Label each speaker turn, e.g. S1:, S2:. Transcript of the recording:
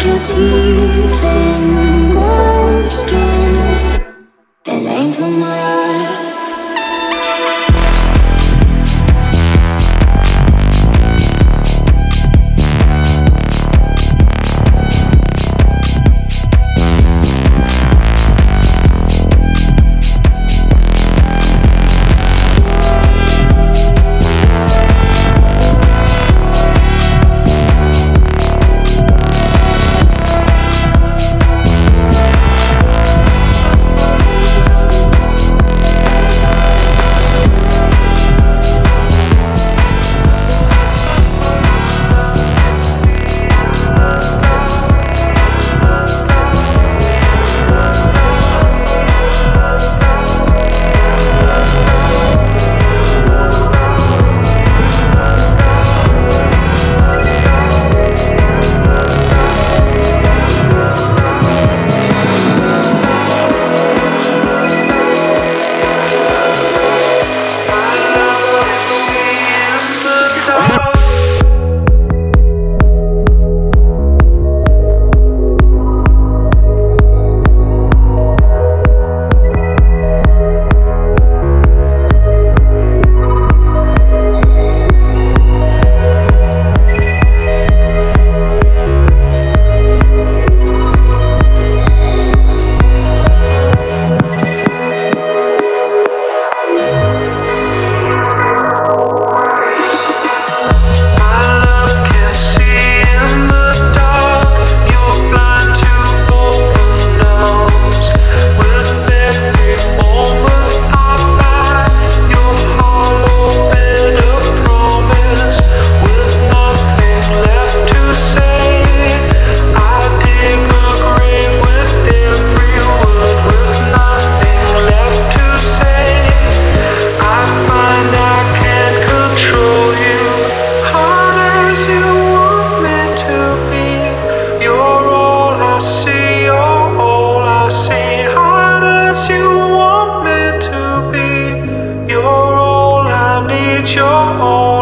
S1: Sink your teeth
S2: far from here,